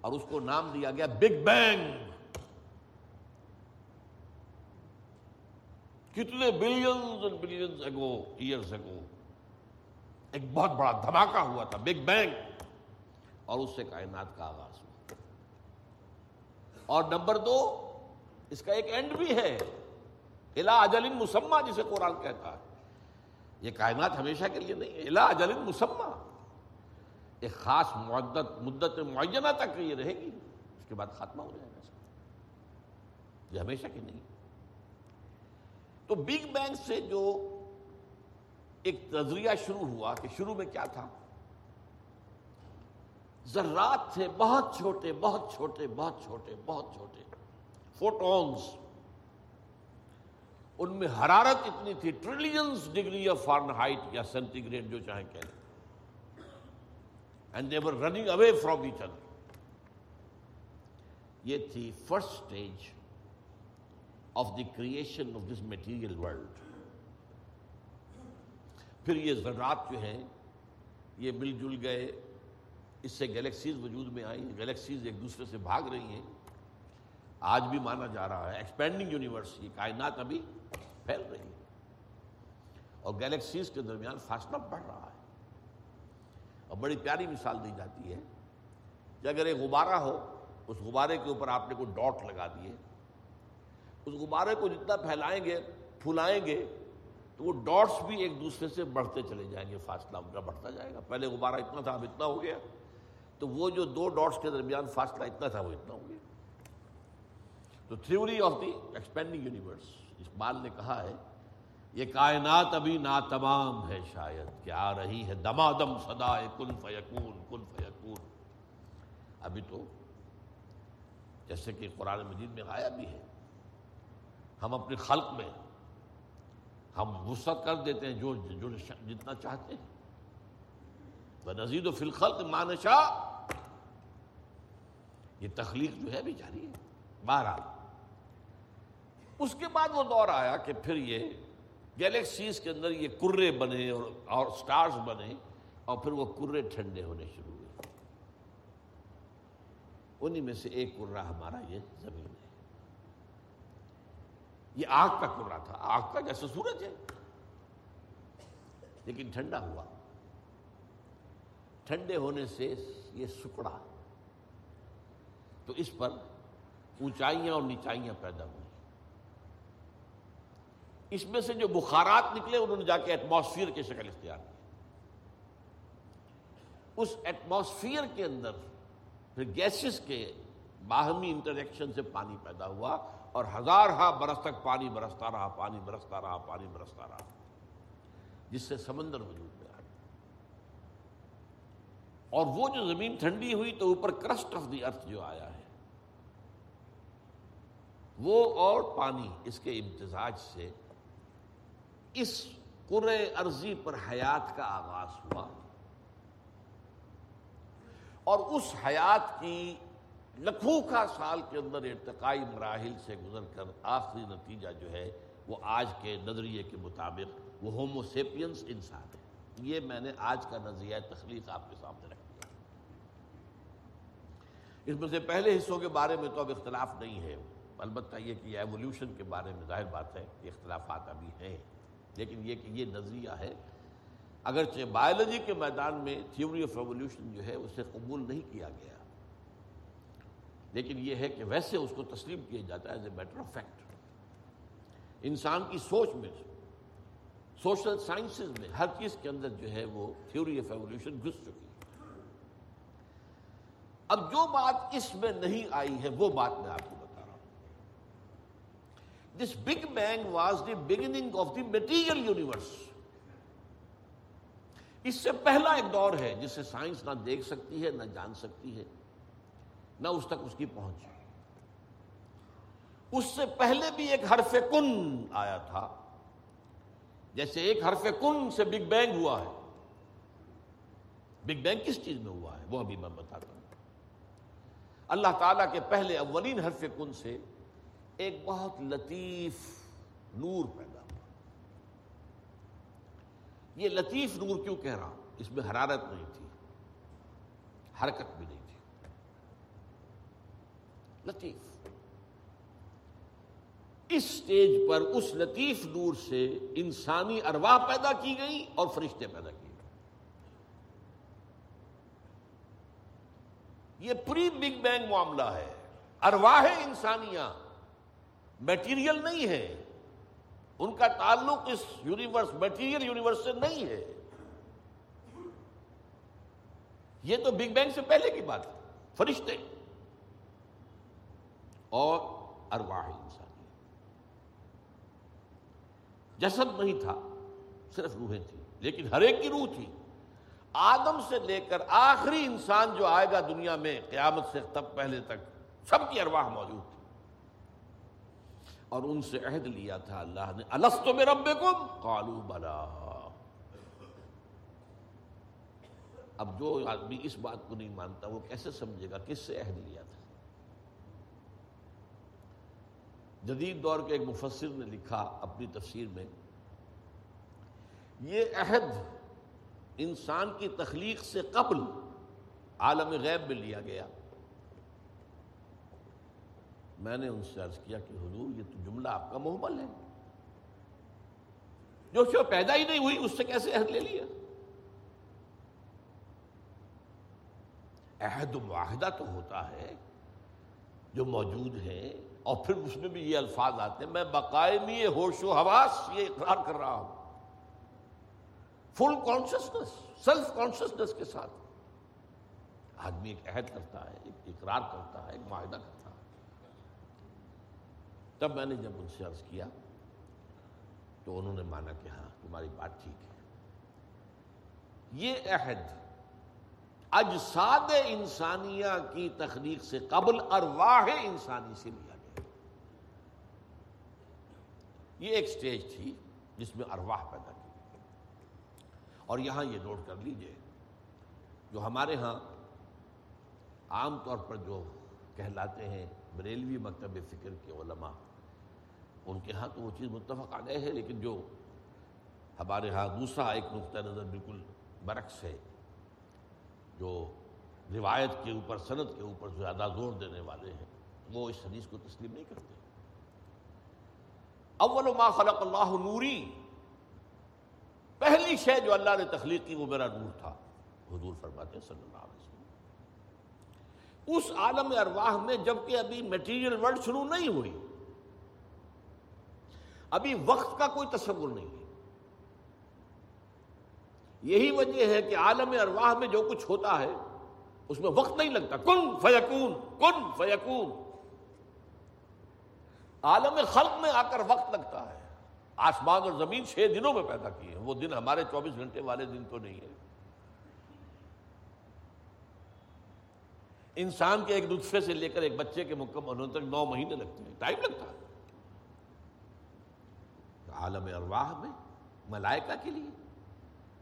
اور اس کو نام دیا گیا بگ بینگ کتنے billions and billions ago years ago ایک بہت بڑا دھماکہ ہوا تھا بگ بینگ اور اس سے کائنات کا آغاز ہوا۔ اور نمبر دو اس کا ایک اینڈ بھی ہے۔ الا اجل مسمہ جسے قرآن کہتا ہے۔ یہ کائنات ہمیشہ کے لیے نہیں الا اجل مسمہ ایک خاص مدت مدت معینہ تک یہ رہے گی۔ اس کے بعد خاتمہ ہو جائے گا۔ یہ ہمیشہ کی نہیں۔ تو بگ بینگ سے جو ایک نظریہ شروع ہوا کہ شروع میں کیا تھا؟ ذرات تھے، بہت چھوٹے بہت چھوٹے بہت چھوٹے بہت چھوٹے۔ فوٹونز، ان میں حرارت اتنی تھی trillions degree of Fahrenheit یا سینٹی گریڈ جو چاہے کہہ لیں۔ And they're running away from each other یہ تھی first stage of the creation of this material world پھر یہ ذرات جو ہیں، یہ مل جل گئے، اس سے گلیکسیز وجود میں آئی گلیکسیز ایک دوسرے سے بھاگ رہی ہیں۔ آج بھی مانا جا رہا ہے ایکسپینڈنگ یونیورس یہ کائنات ابھی پھیل رہی ہے۔ اور گلیکسیز کے درمیان فاصلہ بڑھ رہا ہے۔ اور بڑی پیاری مثال دی جاتی ہے کہ اگر ایک غبارہ ہو، اس غبارے کے اوپر آپ نے کوئی ڈاٹ لگا دیے، اس غبارے کو جتنا پھیلائیں گے پھلائیں گے، تو وہ ڈاٹس بھی ایک دوسرے سے بڑھتے چلے جائیں گے فاصلہ ان کا بڑھتا جائے گا۔ پہلے غبارہ اتنا تھا، اب اتنا ہو گیا۔ تو وہ جو دو ڈاٹس کے درمیان فاصلہ اتنا تھا، وہ اتنا ہو گیا۔ تو theory of the expanding universe اس بال نے کہا ہے، یہ کائنات ابھی ناتمام ہے شاید، کہ آ رہی ہے دما دم کن فیکون کن فیکون. ابھی تو جیسے کہ قرآن مجید میں آیا بھی ہے، ہم اپنی خلق میں ہم وسعت کر دیتے ہیں جو جو جتنا چاہتے ہیں. نزید و فلخلق مانشا یہ تخلیق جو ہے بھی جاری ہے. بارہ اس کے بعد وہ دور آیا کہ پھر یہ گیلیکسیز کے اندر یہ کرے بنے اور اور سٹارز بنے اور پھر وہ کرے ٹھنڈے ہونے شروع ہوئے۔ انہی میں سے ایک کرا ہمارا یہ زمین ہے۔ یہ آگ کا کرا تھا۔ آگ کا جیسے سورج ہے۔ لیکن ٹھنڈا ہوا۔ ٹھنڈے ہونے سے یہ سکڑا۔ تو اس پر اونچائیاں اور نیچائیاں پیدا ہوئی۔ اس میں سے جو بخارات نکلے انہوں نے جا کے ایٹماسفیئر کی شکل اختیار کی۔ اس ایٹماسفیئر کے اندر پھر گیسز کے باہمی انٹریکشن سے پانی پیدا ہوا اور ہزار ہا برس تک پانی برستا رہا، پانی برستا رہا، پانی برستا رہا۔ جس سے سمندر وجود میں آ اور وہ جو زمین ٹھنڈی ہوئی تو اوپر کرسٹ آف دی ارتھ جو آیا ہے، وہ اور پانی اس کے امتزاج سے اس قرے ارضی پر حیات کا آغاز ہوا۔ اور اس حیات کی لکھوں کا سال کے اندر ارتقائی مراحل سے گزر کر آخری نتیجہ جو ہے وہ آج کے نظریے کے مطابق وہ ہوموسیپینس انسان ہے۔ یہ میں نے آج کا نظریہ تخلیق آپ کے سامنے رکھ دیا۔ اس میں سے پہلے حصوں کے بارے میں تو اب اختلاف نہیں ہے، البتہ یہ کہ ایولیوشن کے بارے میں ظاہر بات ہے کہ اختلافات ابھی ہیں۔ لیکن یہ کہ یہ نظریہ ہے، اگرچہ بایولوجی کے میدان میں تھیوری آف ایولیوشن جو ہے اسے قبول نہیں کیا گیا۔ لیکن یہ ہے کہ ویسے اس کو تسلیم کیا جاتا ہے as a matter of fact انسان کی سوچ میں سوشل سائنسز میں ہر چیز کے اندر جو ہے وہ تھیوری آف ایولیوشن گھس چکی۔ اب جو بات اس میں نہیں آئی ہے، وہ بات میں آپ کو this big bang was the beginning of the material universe اس سے پہلا ایک دور ہے جسے سائنس نہ دیکھ سکتی ہے، نہ جان سکتی ہے، نہ اس تک اس کی پہنچ۔ اس سے پہلے بھی ایک حرف کن آیا تھا۔ جیسے ایک حرف کن سے بگ بینگ ہوا ہے۔ بگ بینگ کس چیز میں ہوا ہے؟ وہ ابھی میں بتاتا ہوں۔ اللہ تعالیٰ کے پہلے اولین حرف کن سے ایک بہت لطیف نور پیدا ہوا۔ یہ لطیف نور کیوں کہہ رہا اس میں حرارت نہیں تھی، حرکت بھی نہیں تھی۔ لطیف۔ اس سٹیج پر اس لطیف نور سے انسانی ارواح پیدا کی گئی اور فرشتے پیدا کیے۔ گئے یہ پری بگ بینگ معاملہ ہے۔ ارواح انسانیاں میٹیریل نہیں ہے۔ ان کا تعلق اس یونیورس، میٹیریل یونیورس سے نہیں ہے۔ یہ تو بگ بینگ سے پہلے کی بات ہے۔ فرشتے۔ اور ارواح انسانی۔ جسد نہیں تھا، صرف روحیں تھیں، لیکن ہر ایک کی روح تھی۔ آدم سے لے کر آخری انسان جو آئے گا دنیا میں، قیامت سے تب پہلے تک سب کی ارواح موجود تھی۔ اور ان سے عہد لیا تھا اللہ نے۔ السط میں رب کالو بلا۔ اب جو آدمی اس بات کو نہیں مانتا، وہ کیسے سمجھے گا کس سے عہد لیا تھا؟ جدید دور کے ایک مفسر نے لکھا اپنی تفسیر میں، یہ عہد انسان کی تخلیق سے قبل عالم غیب میں لیا گیا۔ میں نے ان سے عرض کیا کہ حضور، یہ تو جملہ آپ کا محمل ہے۔ جو شو پیدا ہی نہیں ہوئی، اس سے کیسے عہد لے لیا؟ عہد و معاہدہ تو ہوتا ہے جو موجود ہے، اور پھر اس میں بھی یہ الفاظ آتے ہیں، میں باقاعدی ہوش و حواس یہ اقرار کر رہا ہوں۔ فل کانشیسنس سیلف کانشیسنس کے ساتھ۔ آدمی ایک عہد کرتا ہے، ایک اقرار کرتا ہے، ایک معاہدہ کرتا ہے۔ تب میں نے جب ان سے عرض کیا تو انہوں نے مانا کہ ہاں تمہاری بات ٹھیک ہے۔ یہ عہد اجساد انسانیہ کی تخلیق سے قبل ارواح انسانی سے لیا گیا۔ یہ ایک سٹیج تھی جس میں ارواح پیدا کی اور یہاں یہ نوٹ کر لیجیے، جو ہمارے ہاں عام طور پر جو کہلاتے ہیں بریلوی مکتب فکر کے علماء ان کے ہاں تو وہ چیز متفق آ گئے ہے، لیکن جو ہمارے ہاں دوسرا ایک نقطۂ نظر بالکل برعکس ہے، جو روایت کے اوپر صنعت کے اوپر زیادہ زور دینے والے ہیں، وہ اس حدیث کو تسلیم نہیں کرتے۔ اول ما خلق اللہ نوری، پہلی شے جو اللہ نے تخلیق کی، وہ میرا نور تھا۔ حضور فرماتے صلی اللہ علیہ وسلم۔ اس عالم ارواح میں جبکہ ابھی میٹیریل ورلڈ شروع نہیں ہوئی ابھی وقت کا کوئی تصور نہیں ہے۔ یہی وجہ ہے کہ عالم ارواح میں جو کچھ ہوتا ہے، اس میں وقت نہیں لگتا۔ کن فیکون کن فیکون۔ عالم خلق میں آ کر وقت لگتا ہے۔ آسمان اور زمین چھ دنوں میں پیدا کیے ہیں۔ وہ دن ہمارے چوبیس گھنٹے والے دن تو نہیں ہے انسان کے ایک نطفے سے لے کر ایک بچے کے مکمل ہونے تک نو مہینے لگتے ہیں۔ ٹائم لگتا ہے۔ عالم ارواح میں، ملائکہ کے لیے۔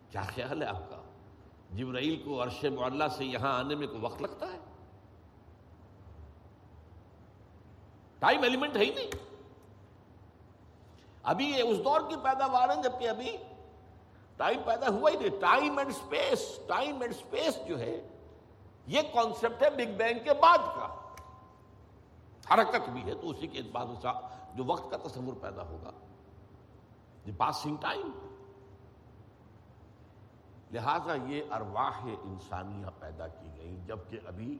کیا خیال ہے آپ کا؟ جبرائیل کو عرش معلّہ سے یہاں آنے میں کوئی وقت لگتا ہے؟ ٹائم ایلیمنٹ ہے ہی نہیں۔ ابھی یہ اس دور کی پیداوار ہے جبکہ ابھی ٹائم پیدا ہوا ہی نہیں۔ Time and space time and space جو ہے، یہ کانسیپٹ ہے بگ بینگ کے بعد کا۔ حرکت بھی ہے تو اسی کے بعد جو وقت کا تصور پیدا ہوگا۔ جی دی پاسنگ ٹائم۔ لہذا یہ ارواح انسانیہ پیدا کی گئی، جبکہ ابھی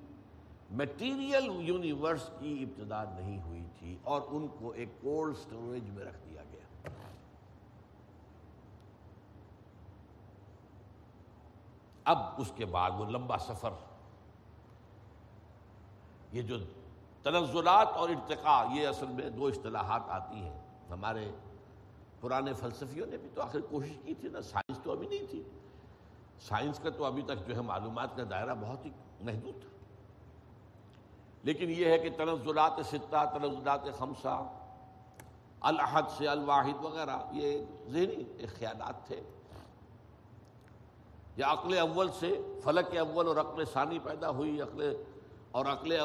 میٹیریل یونیورس کی ابتدا نہیں ہوئی تھی اور ان کو ایک کولڈ سٹوریج میں رکھ دیا گیا۔ اب اس کے بعد وہ لمبا سفر۔ یہ جو تنزلات اور ارتقاء، یہ اصل میں دو اصطلاحات آتی ہیں۔ ہمارے پرانے فلسفیوں نے بھی تو آخر کوشش کی تھی نا۔ سائنس تو ابھی نہیں تھی۔ سائنس کا تو ابھی تک جو ہے معلومات کا دائرہ بہت ہی محدود تھا۔ لیکن یہ ہے کہ تنزلات ستہ تنزلات خمسہ الحد سے الواحد وغیرہ، یہ ذہنی خیالات تھے۔ یا عقل اول سے فلک اول اور عقل ثانی پیدا ہوئی۔ عقل اور عقل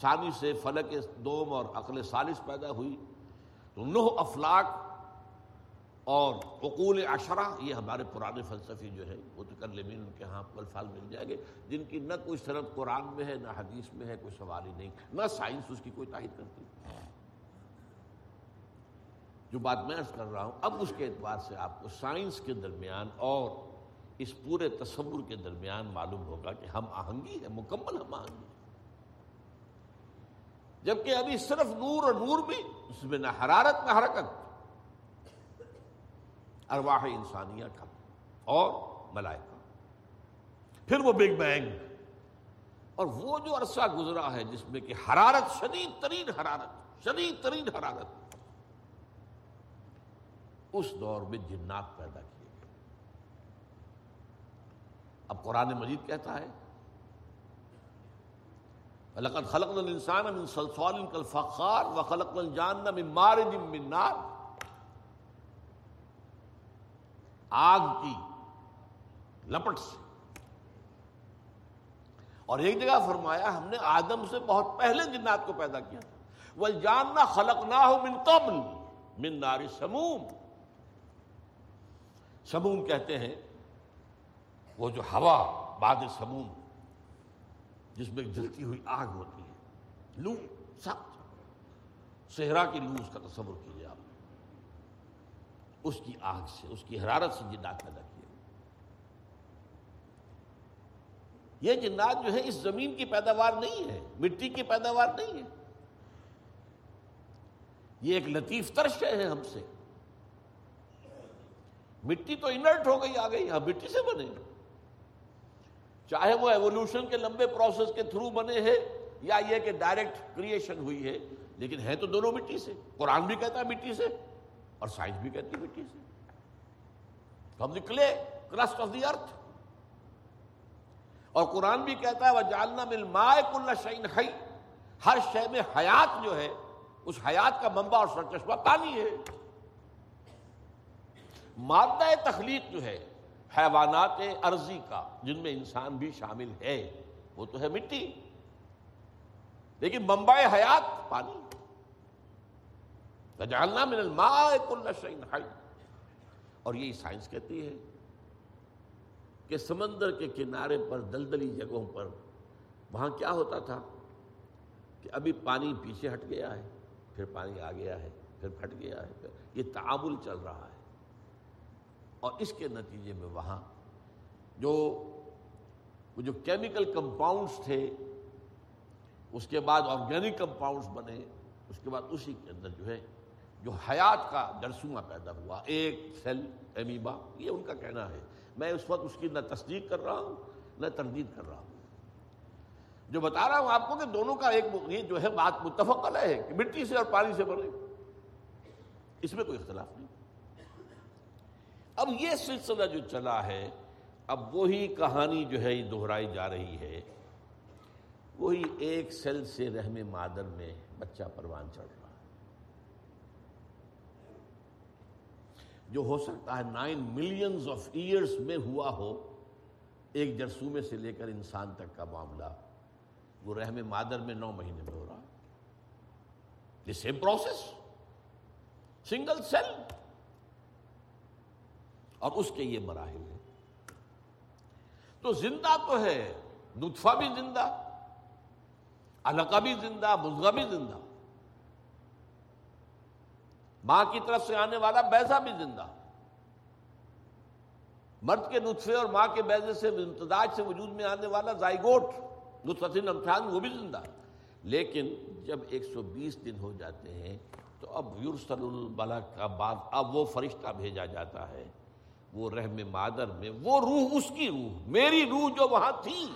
ثانی سے فلک دوم اور عقل ثالث پیدا ہوئی۔ نو افلاق اور عقول اشرا یہ ہمارے پرانے فلسفی جو ہے وہ تو کر ان کے ہاں الفاظ مل جائے گے، جن کی نہ کوئی صنعت قرآن میں ہے، نہ حدیث میں ہے، کوئی سوال ہی نہیں، نہ سائنس اس کی کوئی تائید کرتی۔ جو بات میں عرض کر رہا ہوں، اب اس کے اعتبار سے آپ کو سائنس کے درمیان اور اس پورے تصور کے درمیان معلوم ہوگا کہ ہم آہنگی ہے مکمل ہم آہنگی جبکہ ابھی صرف نور اور نور بھی اس میں نہ حرارت نہ حرکت، ارواح انسانیہ کا اور ملائکہ۔ پھر وہ بگ بینگ اور وہ جو عرصہ گزرا ہے جس میں کہ حرارت، شدید ترین حرارت، شدید ترین حرارت، اس دور میں جنات پیدا کیے گئے۔ اب قرآن مجید کہتا ہے لقت خلق الانسان من صلصال کالفخار وخلق الجان من مارج من نار. آگ کی لپٹ سے. اور ایک جگہ فرمایا ہم نے آدم سے بہت پہلے جنات کو پیدا کیا تھا. وہ جاننا خلق نہ ہو من قبل من ناری سموم. سموم کہتے ہیں وہ جو ہوا باد سموم جس میں جلتی ہوئی آگ ہوتی ہے۔ لو، سخت۔ صحرا کی لو، اس کا تصور کیجیے آپ۔ اس کی آگ سے، اس کی حرارت سے جنات پیدا کیے۔ یہ جنات جو ہے اس زمین کی پیداوار نہیں ہے، مٹی کی پیداوار نہیں ہے۔ یہ ایک لطیف ترش ہے ہم سے۔ مٹی تو انرٹ ہو گئی، آ گئی ہاں مٹی سے بنے۔ چاہے وہ ایوولوشن کے لمبے پروسیس کے تھرو بنے ہیں یا یہ کہ ڈائریکٹ کریشن ہوئی ہے، لیکن ہے تو دونوں مٹی سے۔ قرآن بھی کہتا ہے مٹی سے اور سائنس بھی کہتی مٹی سے۔ ہم نکلے کرسٹ آف دی ارتھ اور قرآن بھی کہتا ہے وہ جالنا مل مائے کل شعین ہئی ہر شے میں حیات جو ہے، اس حیات کا منبع اور سرچشمہ پانی ہے۔ مادہ تخلیق جو ہے حیوانات ارضی کا، جن میں انسان بھی شامل ہے، وہ تو ہے مٹی۔ لیکن منبع حیات، پانی۔ جاننا من الماء کل شعین حی اور یہی سائنس کہتی ہے کہ سمندر کے کنارے پر، دلدلی جگہوں پر، وہاں کیا ہوتا تھا کہ ابھی پانی پیچھے ہٹ گیا ہے، پھر پانی آ گیا ہے، پھر پھٹ گیا ہے یہ تعامل چل رہا ہے۔ اور اس کے نتیجے میں وہاں جو جو کیمیکل کمپاؤنڈس تھے، اس کے بعد آرگینک کمپاؤنڈس بنے، اس کے بعد اسی کے اندر جو ہے، جو حیات کا جرسواں پیدا ہوا، ایک سیل ایمیبا، یہ ان کا کہنا ہے۔ میں اس وقت اس کی نہ تصدیق کر رہا ہوں، نہ تردید کر رہا ہوں۔ جو بتا رہا ہوں آپ کو کہ دونوں کا ایک یہ جو ہے بات متفق علیہ ہے کہ مٹی سے اور پانی سے بنے۔ اس میں کوئی اختلاف نہیں۔ اب یہ سلسلہ جو چلا ہے، اب وہی کہانی جو ہے، یہ دہرائی جا رہی ہے۔ وہی ایک سیل سے رحم مادر میں بچہ پروان چڑھ رہا جو ہو سکتا ہے نائن ملینز آف ایئرس میں ہوا ہو، ایک جرسومے سے لے کر انسان تک کا معاملہ۔ وہ رحم مادر میں نو مہینے میں ہو رہا یہ سیم پروسیس سنگل سیل اور اس کے یہ مراحل ہیں۔ تو زندہ تو ہے، نطفہ بھی زندہ، علقہ بھی زندہ مزغہ بھی زندہ۔ ماں کی طرف سے آنے والا بیزا بھی زندہ۔ مرد کے نطفے اور ماں کے بیزے سے امتداج سے وجود میں آنے والا زائگوٹ نطفت امتحان، وہ بھی زندہ۔ لیکن جب ایک سو بیس دن ہو جاتے ہیں تو اب یورسل البلا کا بعد اب وہ فرشتہ بھیجا جاتا ہے۔ وہ رحم مادر میں، وہ روح اس کی روح، میری روح جو وہاں تھی،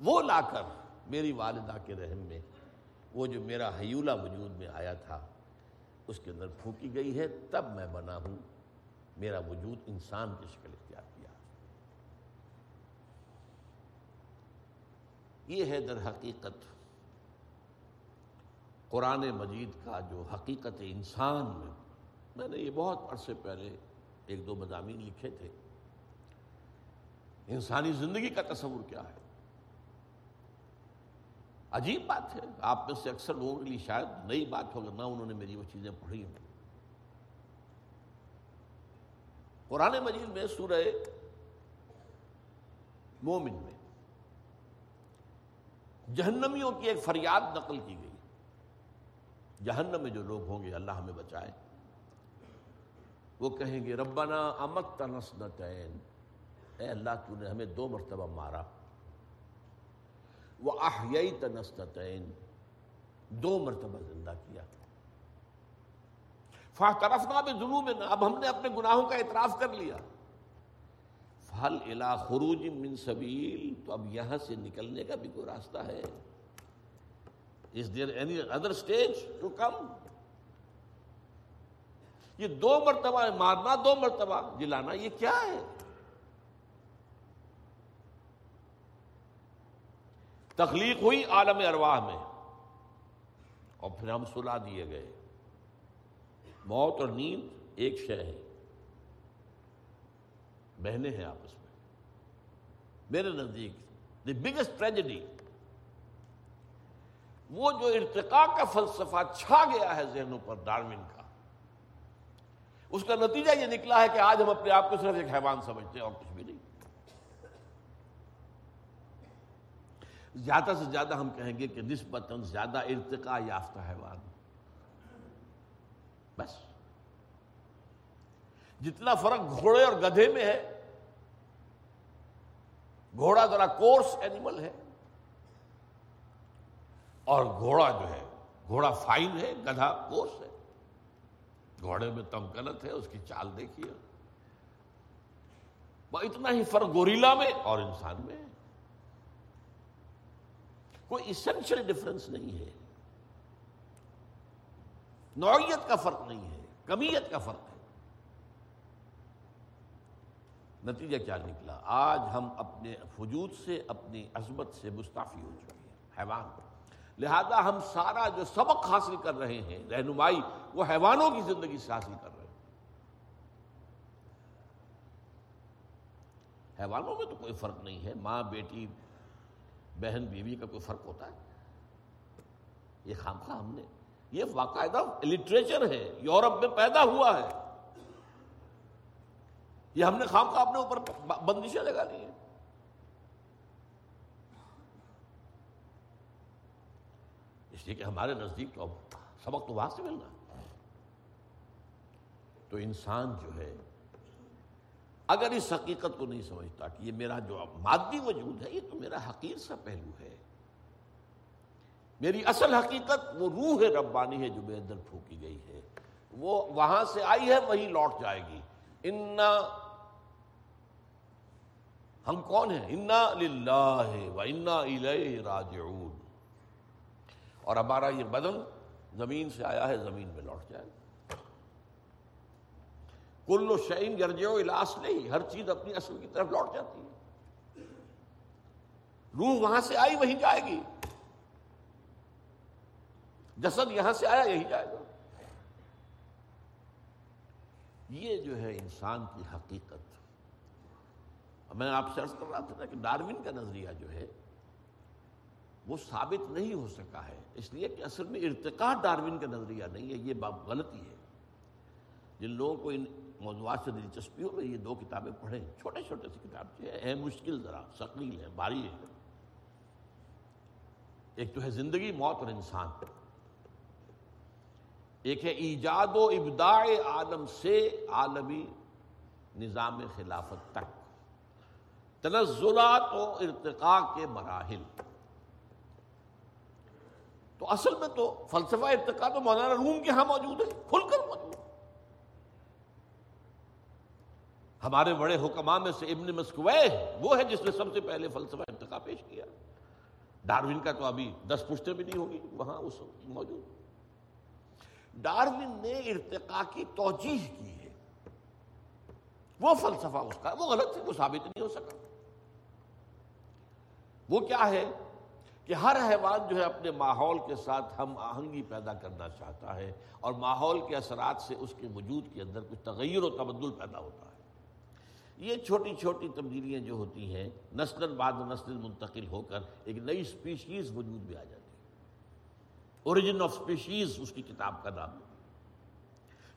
وہ لا کر میری والدہ کے رحم میں، وہ جو میرا حیولہ وجود میں آیا تھا، اس کے اندر پھونکی گئی ہے، تب میں بنا ہوں، میرا وجود انسان کی شکل اختیار کیا۔ یہ ہے در حقیقت قرآن مجید کا جو حقیقت انسان میں میں نے یہ بہت عرصے پہلے ایک دو مضامین لکھے تھے۔ انسانی زندگی کا تصور کیا ہے؟ عجیب بات ہے۔ آپ میں سے اکثر لوگوں کے لیے شاید نئی بات ہوگا نہ انہوں نے میری وہ چیزیں پڑھی ہوں۔ قرآن مجید میں سورہ مومن میں جہنمیوں کی ایک فریاد نقل کی گئی۔ جہنم میں جو لوگ ہوں گے، اللہ ہمیں بچائے۔ وہ کہیں گے، ربنا امت تنسنتین اے اللہ تو نے ہمیں دو مرتبہ مارا۔ وہ آہیائی تنسنتین دو مرتبہ زندہ کیا۔ فا طرف نہ جنوب میں اب ہم نے اپنے گناہوں کا اعتراف کر لیا۔ فل الا خروج من سبیل. تو اب یہاں سے نکلنے کا بھی کوئی راستہ ہے۔ Is there any other stage to come یہ دو مرتبہ مارنا دو مرتبہ۔ جی جلانا یہ کیا ہے؟ تخلیق ہوئی عالم ارواح میں، اور پھر ہم سلا دیے گئے۔ موت اور نیند ایک شے ہے۔ بہنے ہیں آپس میں۔ میرے نزدیک، دی بگیسٹ ٹریجڈی۔ وہ جو ارتقاء کا فلسفہ چھا گیا ہے ذہنوں پر ڈارمن کا۔ اس کا نتیجہ یہ نکلا ہے کہ آج ہم اپنے آپ کو صرف ایک حیوان سمجھتے ہیں اور کچھ بھی نہیں۔ زیادہ سے زیادہ ہم کہیں گے کہ نسبتاً زیادہ ارتقاء یافتہ حیوان۔ بس۔ جتنا فرق گھوڑے اور گدھے میں ہے، گھوڑا ذرا کورس اینیمل ہے، اور گھوڑا جو ہے، گھوڑا فائن ہے، گدھا کورس ہے۔ گھوڑے میں تمکنت ہے، اس کی چال دیکھیے۔ وہ اتنا ہی فرق گوریلا میں اور انسان میں۔ کوئی اسینشل ڈفرنس نہیں ہے۔ نوعیت کا فرق نہیں ہے، کمیت کا فرق ہے۔ نتیجہ کیا نکلا؟ آج ہم اپنے وجود سے، اپنی عظمت سے مستعفی ہو چکے ہیں، حیوان لہذا ہم سارا جو سبق حاصل کر رہے ہیں، رہنمائی، وہ حیوانوں کی زندگی سے حاصل کر رہے ہیں۔ حیوانوں میں تو کوئی فرق نہیں ہے۔ ماں، بیٹی، بہن، بیوی کا کوئی فرق ہوتا ہے۔ یہ خام خواہ ہم نے، یہ باقاعدہ لٹریچر ہے۔ یورپ میں پیدا ہوا ہے۔ یہ ہم نے خام خواہ اپنے اوپر بندشیں لگا لی ہیں۔ اس لیے کہ ہمارے نزدیک تو اب سبق تو وہاں سے ملنا۔ تو انسان جو ہے، اگر اس حقیقت کو نہیں سمجھتا کہ یہ میرا جو مادی وجود ہے، یہ تو میرا حقیر سا پہلو ہے۔ میری اصل حقیقت وہ روح ربانی ہے جو میرے اندر پھونکی گئی ہے۔ وہ وہاں سے آئی ہے وہی لوٹ جائے گی۔ انا ہم کون ہیں؟ انا للہ و انا الیہ راجعون۔ اور ہمارا یہ بدن زمین سے آیا ہے، زمین میں لوٹ جائے۔ کل و شعین گرجے الاس نہیں ہر چیز اپنی اصل کی طرف لوٹ جاتی ہے۔ روح وہاں سے آئی، وہیں جائے گی۔ جسد یہاں سے آیا، یہی جائے گا۔ یہ جو ہے انسان کی حقیقت۔ میں آپ سے عرض کر رہا تھا کہ ڈاروین کا نظریہ جو ہے وہ ثابت نہیں ہو سکا ہے۔ اس لیے کہ اصل میں ارتقاء ڈاروین کا نظریہ نہیں ہے، یہ بات غلطی ہے۔ جن لوگوں کو ان موضوعات سے دلچسپی ہو میں یہ دو کتابیں پڑھیں۔ چھوٹے چھوٹے سے کتاب ہے مشکل ذرا، ثقیل ہے، بھاری ہے۔ ایک تو ہے زندگی، موت اور انسان۔ ایک ہے ایجاد و ابداع عالم سے عالمی نظام خلافت تک۔ تنزلات و ارتقاء کے مراحل۔ تو اصل میں تو فلسفہ ارتقا تو مولانا روم کے ہاں موجود ہے، کھل کر موجود ہمارے بڑے حکماں میں سے ابن مسکوے وہ ہے جس نے سب سے پہلے فلسفہ ارتقا پیش کیا۔ ڈاروین کا تو ابھی دس پشتے بھی نہیں ہوگی، وہاں اس موجود۔ ڈاروین نے ارتقا کی توجیح کی ہے۔ وہ فلسفہ اس کا، وہ غلط ہے وہ ثابت نہیں ہو سکا۔ وہ کیا ہے؟ کہ ہر حیوان جو ہے اپنے ماحول کے ساتھ ہم آہنگی پیدا کرنا چاہتا ہے اور ماحول کے اثرات سے اس کے وجود کے اندر کچھ تغیر و تبدل پیدا ہوتا ہے۔ یہ چھوٹی چھوٹی تبدیلیاں جو ہوتی ہیں نسل بعد نسل منتقل ہو کر ایک نئی سپیشیز وجود میں آ جاتی ہے۔ اوریجن آف سپیشیز اس کی کتاب کا نام۔ ہے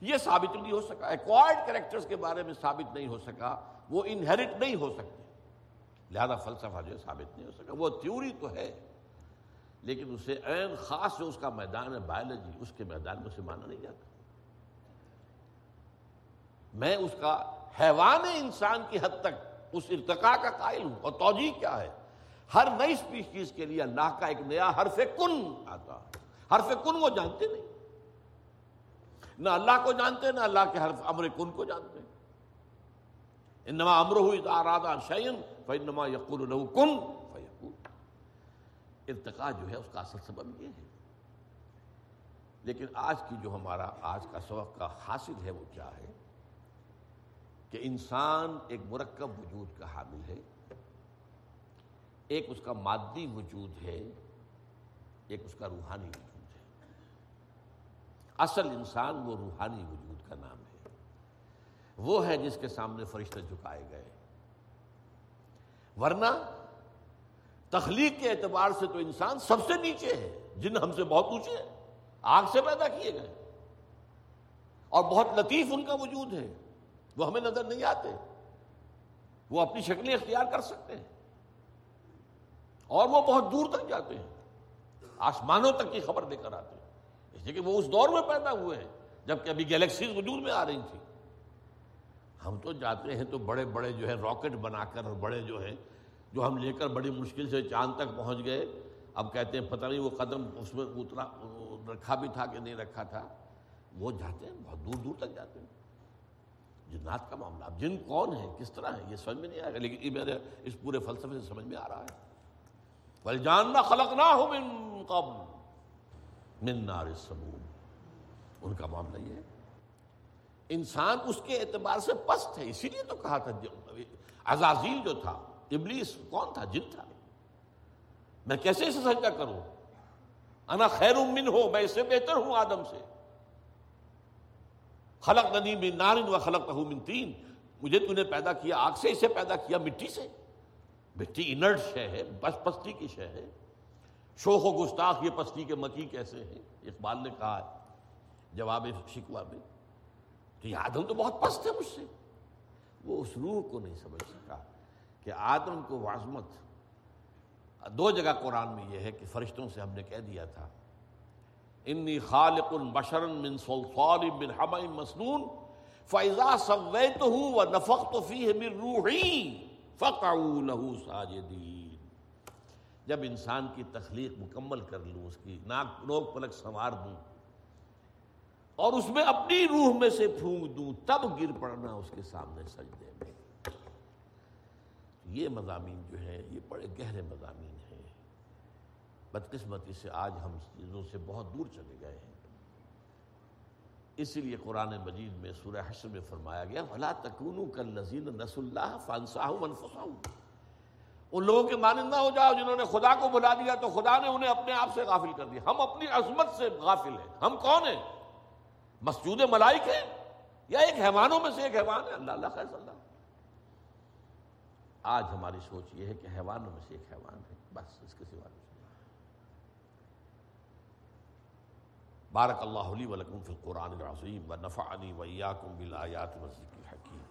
یہ ثابت نہیں ہو سکا ایکوائرڈ کریکٹرز کے بارے میں ثابت نہیں ہو سکا، وہ انہیرٹ نہیں ہو سکتے۔ لہذا فلسفہ جو ہے ثابت نہیں ہو سکا، وہ تھیوری تو ہے۔ لیکن اسے عین خاص جو اس کا میدان ہے بایولوجی اس کے میدان میں اسے مانا نہیں جاتا۔ میں اس کا حیوان انسان کی حد تک اس ارتقاء کا قائل ہوں۔ اور توجہ کیا ہے؟ ہر نئی سپیشیز کے لیے اللہ کا ایک نیا حرف کن آتا حرف کن وہ جانتے نہیں۔ نہ اللہ کو جانتے نہ اللہ کے حرف امر کن کو جانتے انما امر ہوئی ارادہ شعین فنما یقول کن۔ ارتقا جو ہے، اس کا اصل سبب یہ ہے۔ لیکن آج کی جو ہمارا، آج کا سبق کا حاصل ہے، وہ کیا ہے؟ کہ انسان ایک مرکب وجود کا حامل ہے۔ ایک اس کا مادی وجود ہے، ایک اس کا روحانی وجود ہے۔ اصل انسان وہ روحانی وجود کا نام ہے۔ وہ ہے جس کے سامنے فرشتے جھکائے گئے۔ ورنہ تخلیق کے اعتبار سے تو انسان سب سے نیچے ہے، جن ہم سے بہت اونچے ہیں، آگ سے پیدا کیے گئے۔ اور بہت لطیف ان کا وجود ہے، وہ ہمیں نظر نہیں آتے۔ وہ اپنی شکلیں اختیار کر سکتے ہیں۔ اور وہ بہت دور تک جاتے ہیں، آسمانوں تک کی خبر لے کر آتے ہیں۔ اس لیے کہ وہ اس دور میں پیدا ہوئے ہیں، جبکہ ابھی گیلیکسیز وجود میں آ رہی تھی ہم تو جاتے ہیں تو بڑے بڑے جو ہے راکٹ بنا کر اور بڑے جو ہے جو ہم لے کر بڑی مشکل سے چاند تک پہنچ گئے، اب کہتے ہیں پتہ نہیں وہ قدم اس میں اترا رکھا بھی تھا کہ نہیں رکھا تھا۔ وہ جاتے ہیں، بہت دور دور تک جاتے ہیں۔ جنات کا معاملہ۔ اب جن کون ہے کس طرح ہے یہ سمجھ میں نہیں آئے گا لیکن یہ میرے اس پورے فلسفے سے سمجھ میں آ رہا ہے۔ بل جاننا خلق نہ ہو من قبل۔ من نار سموم ان کا معاملہ یہ ہے۔ انسان اس کے اعتبار سے پست ہے، اسی لیے تو کہا تھا عزازیل جو تھا ابلیس، کون تھا؟ جن تھا۔ میں کیسے اسے سجدہ کروں؟ انا خیر من ہو میں اس سے بہتر ہوں آدم سے۔ خلق ننی من نارن و خلق من تین۔ مجھے تو نے پیدا کیا آگ سے، اسے پیدا کیا مٹی سے۔ مٹی انرٹ شے ہے، بس پستی کی شے ہے۔ شوخ و گستاخ، یہ پستی کے مکی کیسے ہیں؟ اقبال نے کہا جواب شکوا میں۔ کہ آدم تو بہت پست ہے مجھ سے۔ وہ اس روح کو نہیں سمجھ سکا۔ کہ آدم کو وازمت دو جگہ قرآن میں یہ ہے کہ فرشتوں سے ہم نے کہہ دیا تھا انی خالق البشرن من صلصال من حمع مسنون فاذا سویتہ و نفخت فیہ من روحی فقعوا له ساجدین جب انسان کی تخلیق مکمل کر لوں، اس کی ناک نوک پلک سنوار دوں اور اس میں اپنی روح میں سے پھونک دوں، تب گر پڑنا اس کے سامنے سجدے میں۔ یہ مضامین جو ہے یہ بڑے گہرے مضامین ہیں۔ بدقسمتی سے آج ہم چیزوں سے بہت دور چلے گئے ہیں۔ اسی لیے قرآن مجید میں سورہ حشر میں فرمایا گیا بھلا تکون کل نذیر نس اللہ فانساہ ان لوگوں کے مانند نہ ہو جاؤ جنہوں نے خدا کو بلا دیا تو خدا نے انہیں اپنے آپ سے غافل کر دیا۔ ہم اپنی عظمت سے غافل ہیں۔ ہم کون ہیں؟ مسجود ملائک ہے یا ایک حیوانوں میں سے ایک حیوان ہے؟ اللہ اللہ خیر، اللہ۔ آج ہماری سوچ یہ ہے کہ حیوانوں میں سے ایک حیوان ہے، بس اس کے سوا بارک اللہ علی ولکم فی القرآن العظیم و نفعنی علی ایاکم بالآیات و مسجد حکیم۔